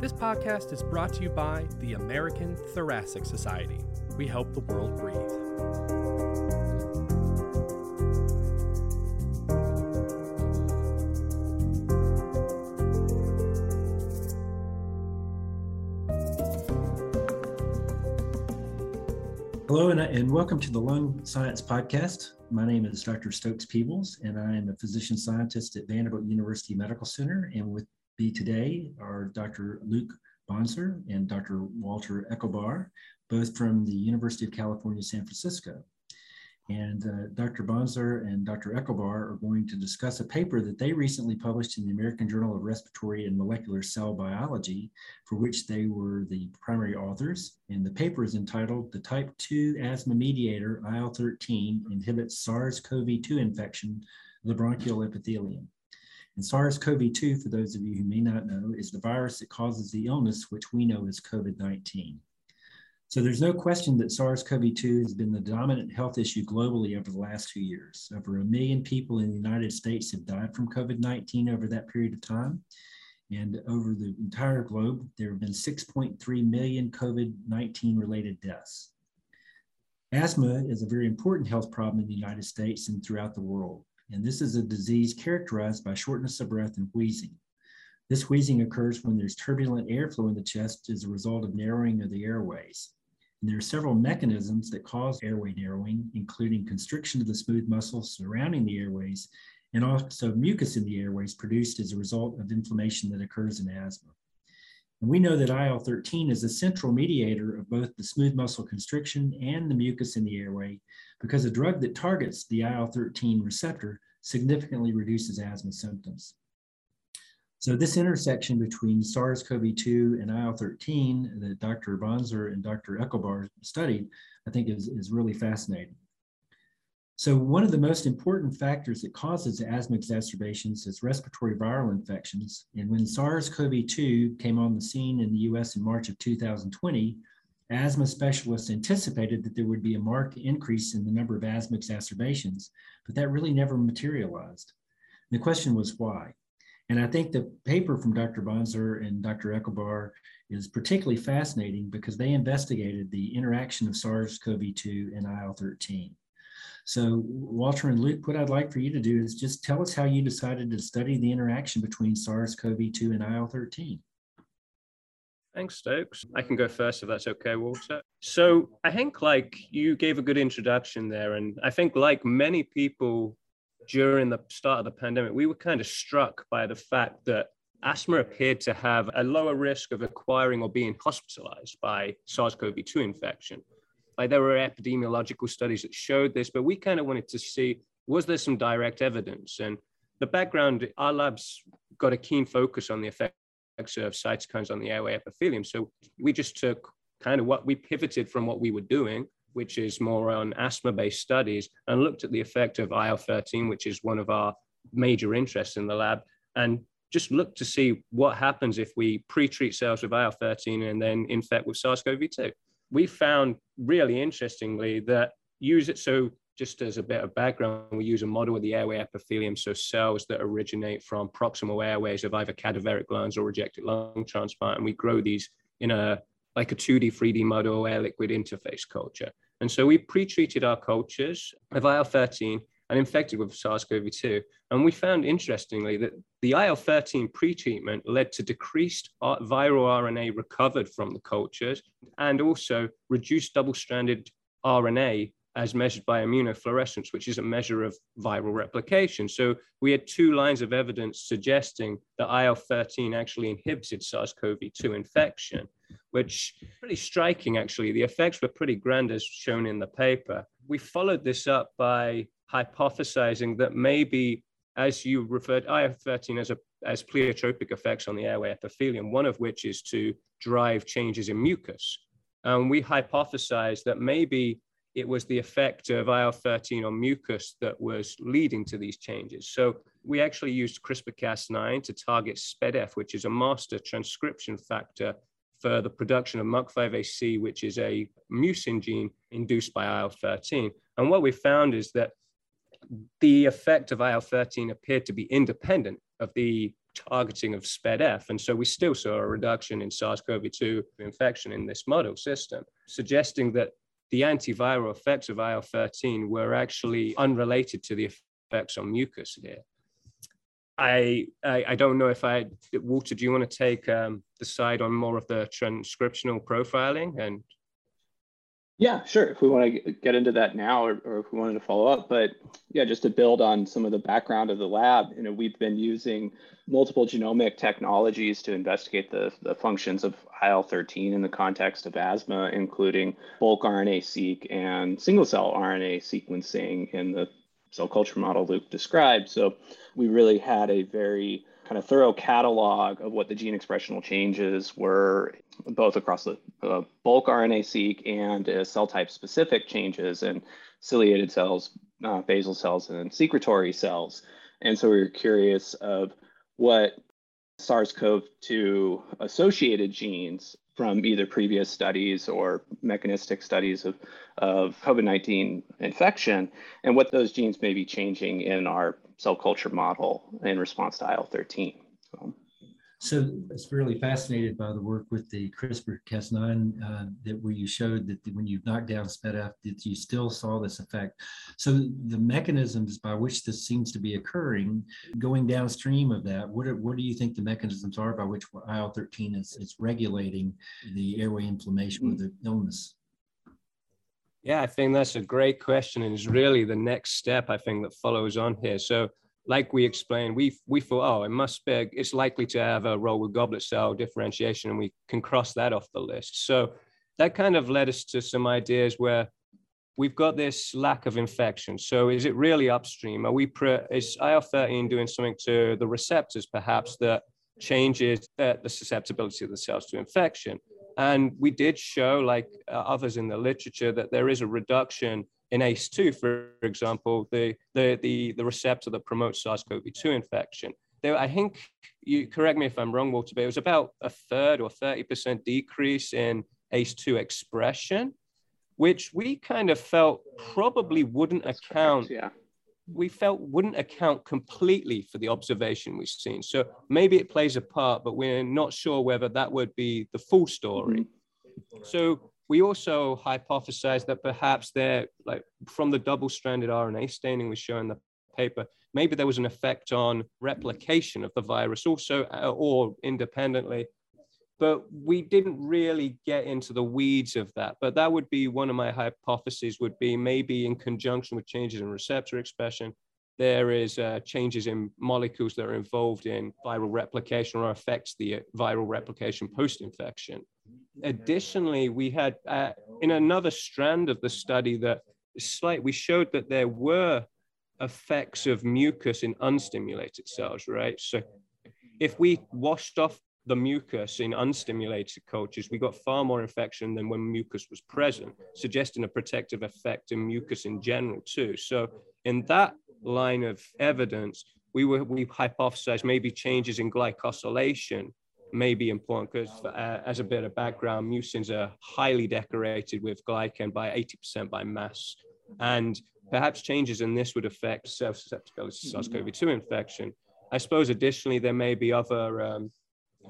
This podcast is brought to you by the American Thoracic Society. We help the world breathe. Hello, and, and welcome to the Lung Science Podcast. My name is Dr. Stokes Peebles, and I am a physician scientist at Vanderbilt University Medical Center. And with me today are Dr. Luke Bonser and Dr. Walter Echobar, both from the University of California, San Francisco. And uh, Dr. Bonser and Dr. Echobar are going to discuss a paper that they recently published in the American Journal of Respiratory and Molecular Cell Biology, for which they were the primary authors. And the paper is entitled The Type 2 Asthma Mediator IL 13 Inhibits SARS CoV 2 Infection the Bronchial Epithelium. And SARS CoV 2, for those of you who may not know, is the virus that causes the illness which we know as COVID 19. So there's no question that SARS-CoV-2 has been the dominant health issue globally over the last two years. Over a million people in the United States have died from COVID-19 over that period of time. And over the entire globe, there have been 6.3 million COVID-19 related deaths. Asthma is a very important health problem in the United States and throughout the world. And this is a disease characterized by shortness of breath and wheezing. This wheezing occurs when there's turbulent airflow in the chest as a result of narrowing of the airways. And there are several mechanisms that cause airway narrowing, including constriction of the smooth muscles surrounding the airways, and also mucus in the airways produced as a result of inflammation that occurs in asthma. And we know that IL 13 is a central mediator of both the smooth muscle constriction and the mucus in the airway because a drug that targets the IL 13 receptor significantly reduces asthma symptoms. So this intersection between SARS-CoV-2 and IL-13 that Dr. Bonzer and Dr. Echobar studied, I think is, is really fascinating. So one of the most important factors that causes asthma exacerbations is respiratory viral infections. And when SARS-CoV-2 came on the scene in the US in March of 2020, asthma specialists anticipated that there would be a marked increase in the number of asthma exacerbations, but that really never materialized. And the question was why? And I think the paper from Dr. Bonzer and Dr. Echobar is particularly fascinating because they investigated the interaction of SARS-CoV-2 and IL-13. So Walter and Luke, what I'd like for you to do is just tell us how you decided to study the interaction between SARS-CoV-2 and IL-13. Thanks, Stokes. I can go first if that's okay, Walter. So I think like you gave a good introduction there. And I think like many people during the start of the pandemic, we were kind of struck by the fact that asthma appeared to have a lower risk of acquiring or being hospitalized by SARS CoV 2 infection. Like there were epidemiological studies that showed this, but we kind of wanted to see was there some direct evidence? And the background, our labs got a keen focus on the effects of cytokines on the airway epithelium. So we just took kind of what we pivoted from what we were doing which is more on asthma based studies, and looked at the effect of IL 13, which is one of our major interests in the lab, and just looked to see what happens if we pre treat cells with IL 13 and then infect with SARS CoV 2. We found really interestingly that use it so just as a bit of background, we use a model of the airway epithelium, so cells that originate from proximal airways of either cadaveric lungs or rejected lung transplant, and we grow these in a like a 2D, 3D model air liquid interface culture. And so we pre-treated our cultures of IL-13 and infected with SARS-CoV-2. And we found, interestingly, that the IL-13 pre-treatment led to decreased viral RNA recovered from the cultures and also reduced double-stranded RNA as measured by immunofluorescence, which is a measure of viral replication. So we had two lines of evidence suggesting that IL-13 actually inhibited SARS-CoV-2 infection which is pretty striking actually. The effects were pretty grand as shown in the paper. We followed this up by hypothesizing that maybe, as you referred, IL-13 as a as pleiotropic effects on the airway epithelium, one of which is to drive changes in mucus. And we hypothesized that maybe it was the effect of IL-13 on mucus that was leading to these changes. So we actually used CRISPR-Cas9 to target SPEDF, which is a master transcription factor for the production of MUC5AC, which is a mucin gene induced by IL 13. And what we found is that the effect of IL 13 appeared to be independent of the targeting of SPEDF. And so we still saw a reduction in SARS CoV 2 infection in this model system, suggesting that the antiviral effects of IL 13 were actually unrelated to the effects on mucus here. I, I, I don't know if I, Walter, do you want to take um, the side on more of the transcriptional profiling and yeah, sure. If we want to get into that now, or, or, if we wanted to follow up, but yeah, just to build on some of the background of the lab, you know, we've been using multiple genomic technologies to investigate the, the functions of IL-13 in the context of asthma, including bulk RNA-seq and single-cell RNA sequencing in the cell culture model Luke described. So we really had a very kind of thorough catalog of what the gene expressional changes were, both across the uh, bulk RNA-seq and uh, cell type specific changes in ciliated cells, uh, basal cells, and secretory cells. And so we were curious of what SARS-CoV-2 associated genes from either previous studies or mechanistic studies of, of COVID-19 infection and what those genes may be changing in our cell culture model in response to IL-13. So. So I was really fascinated by the work with the CRISPR-Cas9 uh, that where you showed that when you knocked down SPEDF, that you still saw this effect. So the mechanisms by which this seems to be occurring, going downstream of that, what, are, what do you think the mechanisms are by which IL-13 is, is regulating the airway inflammation mm-hmm. or the illness? Yeah, I think that's a great question, and is really the next step I think that follows on here. So like we explained, we we thought, oh, it must be, it's likely to have a role with goblet cell differentiation, and we can cross that off the list. So that kind of led us to some ideas where we've got this lack of infection. So is it really upstream? Are we pre- is IL-13 doing something to the receptors, perhaps that changes the, the susceptibility of the cells to infection? And we did show, like uh, others in the literature, that there is a reduction in ACE2, for example, the, the, the, the receptor that promotes SARS-CoV-2 infection. There, I think, you correct me if I'm wrong, Walter, but it was about a third or 30% decrease in ACE2 expression, which we kind of felt probably wouldn't That's account. Correct, yeah. We felt wouldn't account completely for the observation we've seen. So maybe it plays a part, but we're not sure whether that would be the full story. Mm-hmm. So we also hypothesized that perhaps there, like from the double-stranded RNA staining we show in the paper, maybe there was an effect on replication of the virus also, uh, or independently. But we didn't really get into the weeds of that. But that would be one of my hypotheses would be maybe in conjunction with changes in receptor expression, there is uh, changes in molecules that are involved in viral replication or affects the viral replication post-infection additionally, we had uh, in another strand of the study that slight, we showed that there were effects of mucus in unstimulated cells, right? So if we washed off the mucus in unstimulated cultures, we got far more infection than when mucus was present, suggesting a protective effect in mucus in general too. So in that line of evidence, we were we hypothesized maybe changes in glycosylation may be important because uh, as a bit of background, mucins are highly decorated with glycan by 80% by mass. And perhaps changes in this would affect self-susceptibility to SARS-CoV-2 infection. I suppose additionally, there may be other um,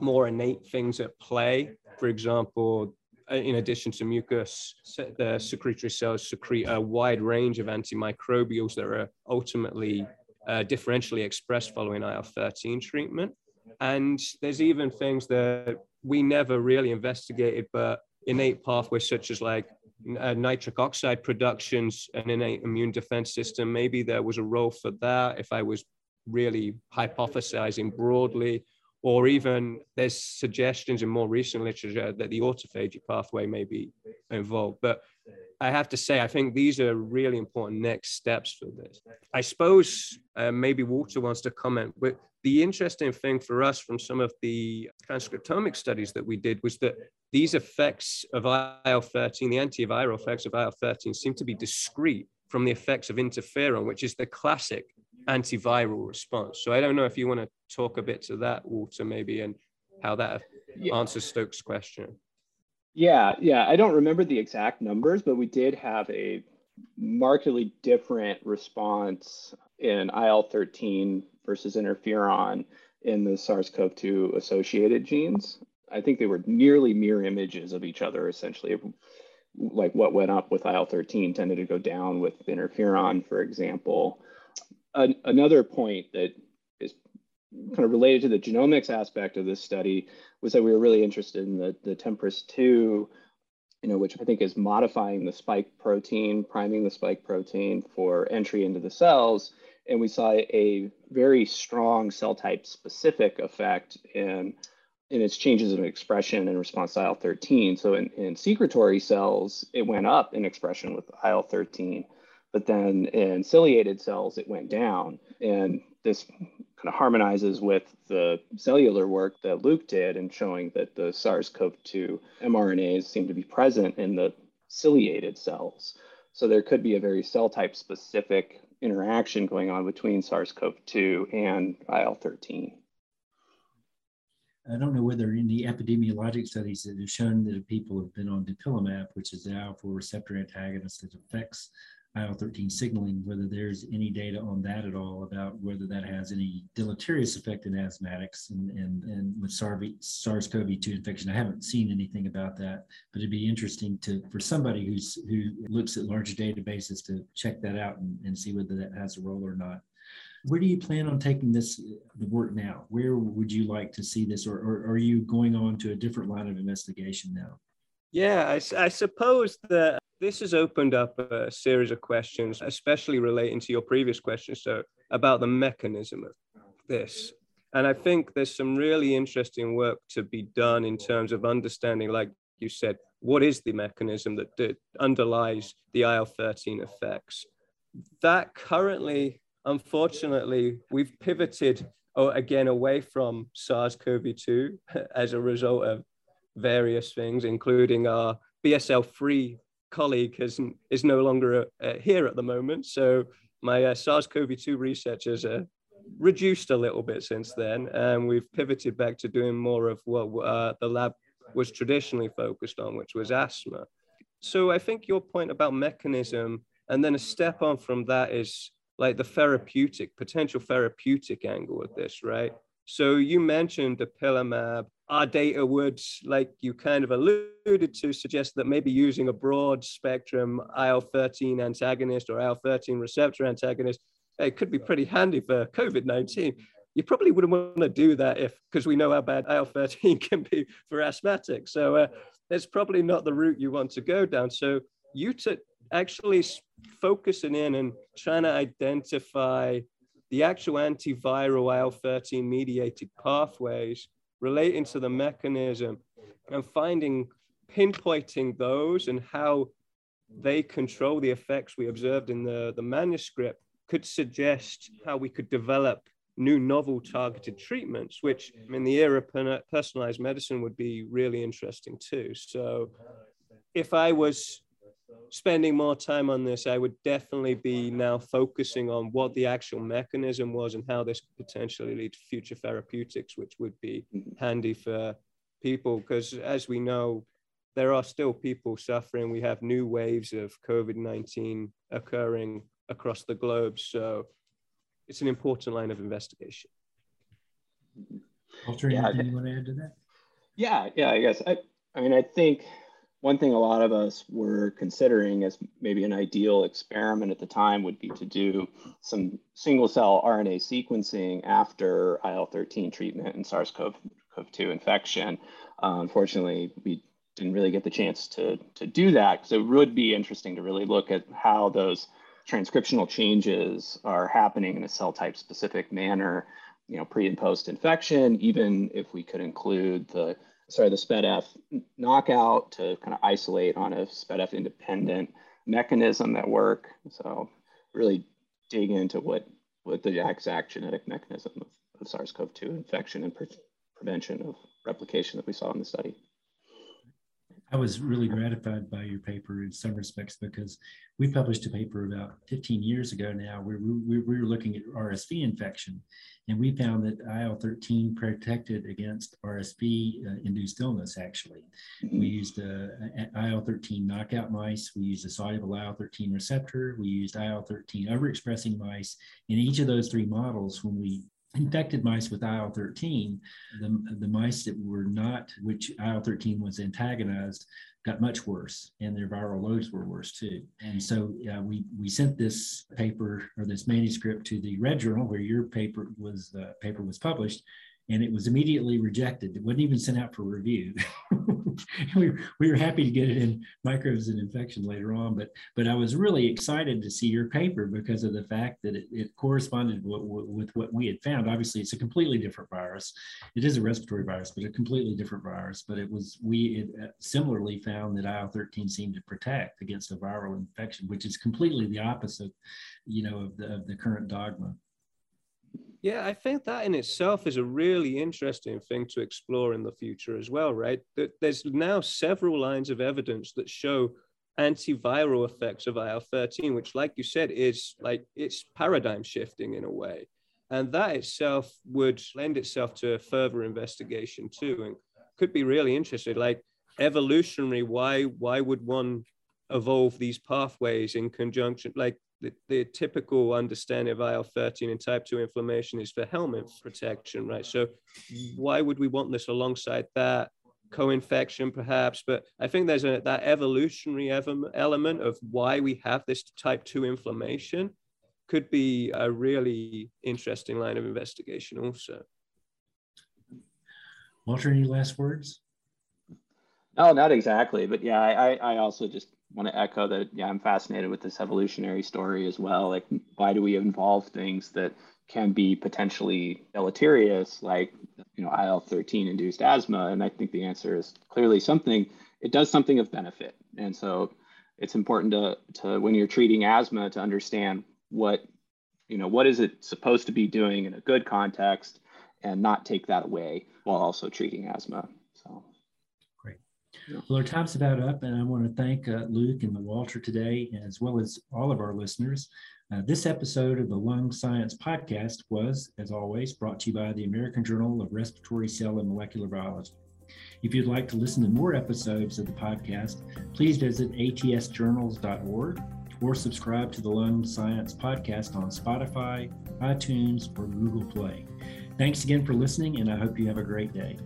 more innate things at play. For example, uh, in addition to mucus, the secretory cells secrete a wide range of antimicrobials that are ultimately uh, differentially expressed following IL-13 treatment. And there's even things that we never really investigated, but innate pathways such as like uh, nitric oxide productions, an innate immune defense system. Maybe there was a role for that if I was really hypothesizing broadly, or even there's suggestions in more recent literature that the autophagy pathway may be involved. But I have to say, I think these are really important next steps for this. I suppose uh, maybe Walter wants to comment, but the interesting thing for us from some of the transcriptomic studies that we did was that these effects of IL 13, the antiviral effects of IL 13, seem to be discrete from the effects of interferon, which is the classic antiviral response. So I don't know if you want to talk a bit to that, Walter, maybe, and how that yeah. answers Stokes' question. Yeah, yeah. I don't remember the exact numbers, but we did have a markedly different response in IL 13 versus interferon in the SARS-CoV-2 associated genes. I think they were nearly mirror images of each other, essentially. Like what went up with IL-13 tended to go down with interferon, for example. An another point that is kind of related to the genomics aspect of this study was that we were really interested in the, the TMPRSS2, you know, which I think is modifying the spike protein, priming the spike protein for entry into the cells. And we saw a very strong cell type specific effect in, in its changes in expression in response to IL-13. So in, in secretory cells, it went up in expression with IL-13, but then in ciliated cells, it went down. And this kind of harmonizes with the cellular work that Luke did in showing that the SARS-CoV-2 mRNAs seem to be present in the ciliated cells. So there could be a very cell type specific interaction going on between SARS-CoV-2 and IL-13. I don't know whether any epidemiologic studies that have shown that people have been on dupilumab, which is the IL-4 receptor antagonist that affects IL-13 signaling, whether there's any data on that at all about whether that has any deleterious effect in asthmatics and, and, and with SARS-CoV-2 infection. I haven't seen anything about that, but it'd be interesting to for somebody who's who looks at large databases to check that out and, and see whether that has a role or not. Where do you plan on taking this the work now? Where would you like to see this, or, or are you going on to a different line of investigation now? Yeah, I, I suppose that this has opened up a series of questions, especially relating to your previous question, so about the mechanism of this. And I think there's some really interesting work to be done in terms of understanding, like you said, what is the mechanism that, underlies the IL 13 effects. That currently, unfortunately, we've pivoted oh, again away from SARS CoV 2 as a result of various things, including our BSL 3 colleague has, is no longer uh, here at the moment. So my uh, SARS-CoV-2 research has uh, reduced a little bit since then, and we've pivoted back to doing more of what uh, the lab was traditionally focused on, which was asthma. So I think your point about mechanism, and then a step on from that is like the therapeutic, potential therapeutic angle of this, right? So you mentioned dupilumab our data would, like you kind of alluded to, suggest that maybe using a broad spectrum IL 13 antagonist or IL 13 receptor antagonist, it could be pretty handy for COVID 19. You probably wouldn't want to do that if, because we know how bad IL 13 can be for asthmatics. So uh, it's probably not the route you want to go down. So you to actually focusing in and trying to identify the actual antiviral IL 13 mediated pathways relating to the mechanism and finding, pinpointing those and how they control the effects we observed in the, the manuscript could suggest how we could develop new novel targeted treatments, which in the era of personalized medicine would be really interesting too. So if I was spending more time on this, I would definitely be now focusing on what the actual mechanism was and how this could potentially lead to future therapeutics, which would be mm-hmm. handy for people. Because as we know, there are still people suffering. We have new waves of COVID 19 occurring across the globe. So it's an important line of investigation. Walter, yeah, anything you want to add to that? Yeah, yeah, I guess. I, I mean, I think one thing a lot of us were considering as maybe an ideal experiment at the time would be to do some single cell RNA sequencing after IL 13 treatment and SARS CoV 2 infection. Uh, unfortunately, we didn't really get the chance to, to do that because it would be interesting to really look at how those transcriptional changes are happening in a cell type specific manner, you know, pre and post infection, even if we could include the sorry, the SPEDF knockout to kind of isolate on a SPEDF independent mechanism at work. So really dig into what, what the exact genetic mechanism of, of SARS-CoV-2 infection and pre prevention of replication that we saw in the study. I was really gratified by your paper in some respects because we published a paper about 15 years ago now where we, we, we were looking at RSV infection and we found that IL-13 protected against RSV uh, induced illness actually. Mm-hmm. We used a, a IL-13 knockout mice, we used a soluble IL-13 receptor, we used IL-13 overexpressing mice. In each of those three models, when we infected mice with IL-13, the, the mice that were not, which IL-13 was antagonized, got much worse, and their viral loads were worse too. And so uh, we we sent this paper or this manuscript to the Red Journal, where your paper was uh, paper was published, and it was immediately rejected. It wasn't even sent out for review. we, we were happy to get it in microbes and infection later on, but but I was really excited to see your paper because of the fact that it, it corresponded with, with what we had found. Obviously, it's a completely different virus. It is a respiratory virus, but a completely different virus. But it was we uh, similarly found that IL-13 seemed to protect against a viral infection, which is completely the opposite, you know, of the, of the current dogma. Yeah, I think that in itself is a really interesting thing to explore in the future as well, right? There's now several lines of evidence that show antiviral effects of IL 13, which, like you said, is like it's paradigm shifting in a way. And that itself would lend itself to further investigation too, and could be really interesting. Like evolutionary, why why would one evolve these pathways in conjunction? Like the, the typical understanding of IL-13 and type 2 inflammation is for helminth protection, right? So why would we want this alongside that? co-infection perhaps but i think there's a that evolutionary element of why we have this type 2 inflammation could be a really interesting line of investigation also walter any last words no not exactly but yeah i i also just want to echo that yeah i'm fascinated with this evolutionary story as well. Like why do we involve things that can be potentially deleterious like you know il-13 induced asthma? And i think the answer is clearly something it does something of benefit. And so it's important to, to when you're treating asthma to understand what you know what is it supposed to be doing in a good context and not take that away while also treating asthma well, our time's about up, and I want to thank uh, Luke and Walter today, as well as all of our listeners. Uh, this episode of the Lung Science Podcast was, as always, brought to you by the American Journal of Respiratory Cell and Molecular Biology. If you'd like to listen to more episodes of the podcast, please visit atsjournals.org or subscribe to the Lung Science Podcast on Spotify, iTunes, or Google Play. Thanks again for listening, and I hope you have a great day.